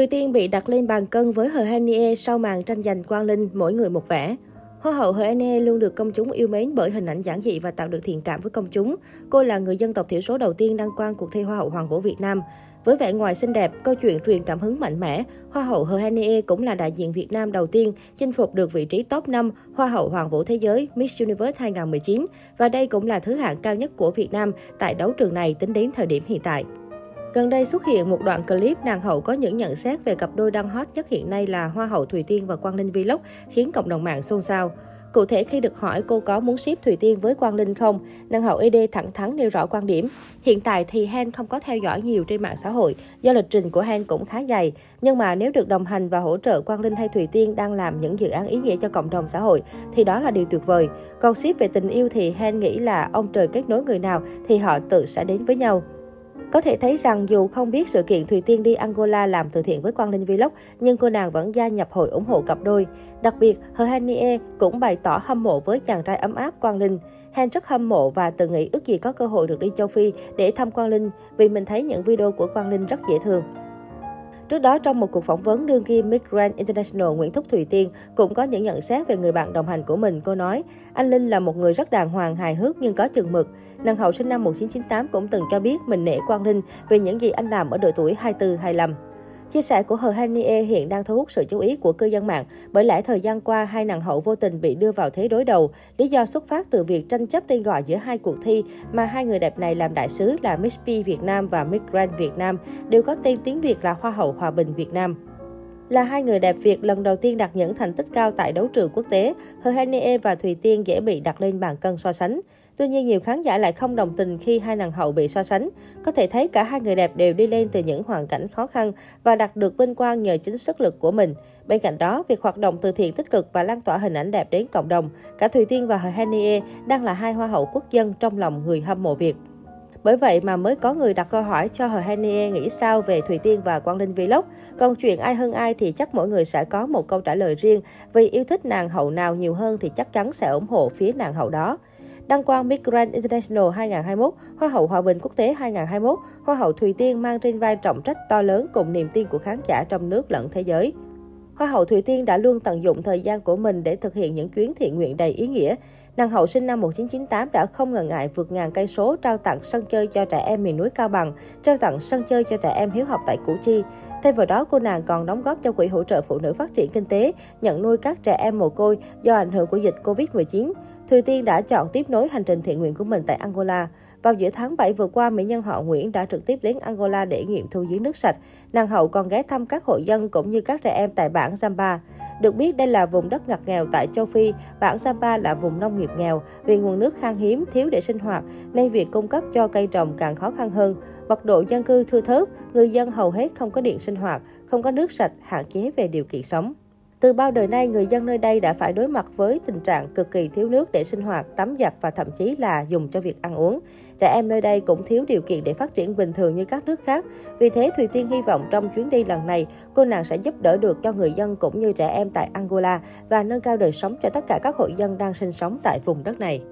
Thùy Tiên bị đặt lên bàn cân với Hờ Hanie sau màn tranh giành Quang Linh, mỗi người một vẻ. Hoa hậu Hờ Hanie luôn được công chúng yêu mến bởi hình ảnh giản dị và tạo được thiện cảm với công chúng. Cô là người dân tộc thiểu số đầu tiên đăng quang cuộc thi Hoa hậu Hoàng vũ Việt Nam. Với vẻ ngoài xinh đẹp, câu chuyện truyền cảm hứng mạnh mẽ, Hoa hậu Hờ Hanie cũng là đại diện Việt Nam đầu tiên chinh phục được vị trí top 5 Hoa hậu Hoàng vũ Thế giới Miss Universe 2019 và đây cũng là thứ hạng cao nhất của Việt Nam tại đấu trường này tính đến thời điểm hiện tại. Gần đây xuất hiện một đoạn clip nàng hậu có những nhận xét về cặp đôi đang hot nhất hiện nay là Hoa hậu Thùy Tiên và Quang Linh Vlog, khiến cộng đồng mạng xôn xao. Cụ thể khi được hỏi cô có muốn ship Thùy Tiên với Quang Linh không, nàng hậu ED thẳng thắn nêu rõ quan điểm. Hiện tại thì Hen không có theo dõi nhiều trên mạng xã hội, do lịch trình của Hen cũng khá dày. Nhưng mà nếu được đồng hành và hỗ trợ Quang Linh hay Thùy Tiên đang làm những dự án ý nghĩa cho cộng đồng xã hội, thì đó là điều tuyệt vời. Còn ship về tình yêu thì Hen nghĩ là ông trời kết nối người nào thì họ tự sẽ đến với nhau. Có thể thấy rằng dù không biết sự kiện Thùy Tiên đi Angola làm từ thiện với Quang Linh Vlog, nhưng cô nàng vẫn gia nhập hội ủng hộ cặp đôi. Đặc biệt, Hờ Hanie cũng bày tỏ hâm mộ với chàng trai ấm áp Quang Linh. Han rất hâm mộ và từng nghĩ ước gì có cơ hội được đi châu Phi để thăm Quang Linh vì mình thấy những video của Quang Linh rất dễ thương. Trước đó, trong một cuộc phỏng vấn, đương kim Miss Grand International Nguyễn Thúc Thùy Tiên cũng có những nhận xét về người bạn đồng hành của mình. Cô nói, anh Linh là một người rất đàng hoàng, hài hước nhưng có chừng mực. Nàng hậu sinh năm 1998 cũng từng cho biết mình nể Quang Linh vì những gì anh làm ở độ tuổi 24-25. Chia sẻ của Hờ Hanie hiện đang thu hút sự chú ý của cư dân mạng bởi lẽ thời gian qua, hai nàng hậu vô tình bị đưa vào thế đối đầu. Lý do xuất phát từ việc tranh chấp tên gọi giữa hai cuộc thi mà hai người đẹp này làm đại sứ là Miss P Việt Nam và Miss Grand Việt Nam đều có tên tiếng Việt là Hoa hậu Hòa bình Việt Nam. Là hai người đẹp Việt lần đầu tiên đạt những thành tích cao tại đấu trường quốc tế, Hohenie và Thùy Tiên dễ bị đặt lên bàn cân so sánh. Tuy nhiên, nhiều khán giả lại không đồng tình khi hai nàng hậu bị so sánh. Có thể thấy cả hai người đẹp đều đi lên từ những hoàn cảnh khó khăn và đạt được vinh quang nhờ chính sức lực của mình. Bên cạnh đó, việc hoạt động từ thiện tích cực và lan tỏa hình ảnh đẹp đến cộng đồng, cả Thùy Tiên và Hờ đang là hai hoa hậu quốc dân trong lòng người hâm mộ Việt. Bởi vậy mà mới có người đặt câu hỏi cho Hờ nghĩ sao về Thùy Tiên và Quang Linh Vlog. Còn chuyện ai hơn ai thì chắc mỗi người sẽ có một câu trả lời riêng. Vì yêu thích nàng hậu nào nhiều hơn thì chắc chắn sẽ ủng hộ phía nàng hậu đó. Đăng quang Miss Grand International 2021, Hoa hậu Hòa bình quốc tế 2021, Hoa hậu Thùy Tiên mang trên vai trọng trách to lớn cùng niềm tin của khán giả trong nước lẫn thế giới. Hoa hậu Thùy Tiên đã luôn tận dụng thời gian của mình để thực hiện những chuyến thiện nguyện đầy ý nghĩa. Nàng hậu sinh năm 1998 đã không ngần ngại vượt ngàn cây số trao tặng sân chơi cho trẻ em miền núi Cao Bằng, trao tặng sân chơi cho trẻ em hiếu học tại Củ Chi. Thêm vào đó, cô nàng còn đóng góp cho Quỹ hỗ trợ phụ nữ phát triển kinh tế, nhận nuôi các trẻ em mồ côi do ảnh hưởng của dịch Covid-19. Thùy Tiên đã chọn tiếp nối hành trình thiện nguyện của mình tại Angola. Vào giữa tháng 7 vừa qua, mỹ nhân họ Nguyễn đã trực tiếp đến Angola để nghiệm thu giếng nước sạch. Nàng hậu còn ghé thăm các hộ dân cũng như các trẻ em tại bản Zamba. Được biết đây là vùng đất ngặt nghèo tại châu Phi, bản Sapa là vùng nông nghiệp nghèo vì nguồn nước khan hiếm, thiếu để sinh hoạt nên việc cung cấp cho cây trồng càng khó khăn hơn. Mật độ dân cư thưa thớt, người dân hầu hết không có điện sinh hoạt, không có nước sạch, hạn chế về điều kiện sống. Từ bao đời nay, người dân nơi đây đã phải đối mặt với tình trạng cực kỳ thiếu nước để sinh hoạt, tắm giặt và thậm chí là dùng cho việc ăn uống. Trẻ em nơi đây cũng thiếu điều kiện để phát triển bình thường như các nước khác. Vì thế, Thùy Tiên hy vọng trong chuyến đi lần này, cô nàng sẽ giúp đỡ được cho người dân cũng như trẻ em tại Angola và nâng cao đời sống cho tất cả các hộ dân đang sinh sống tại vùng đất này.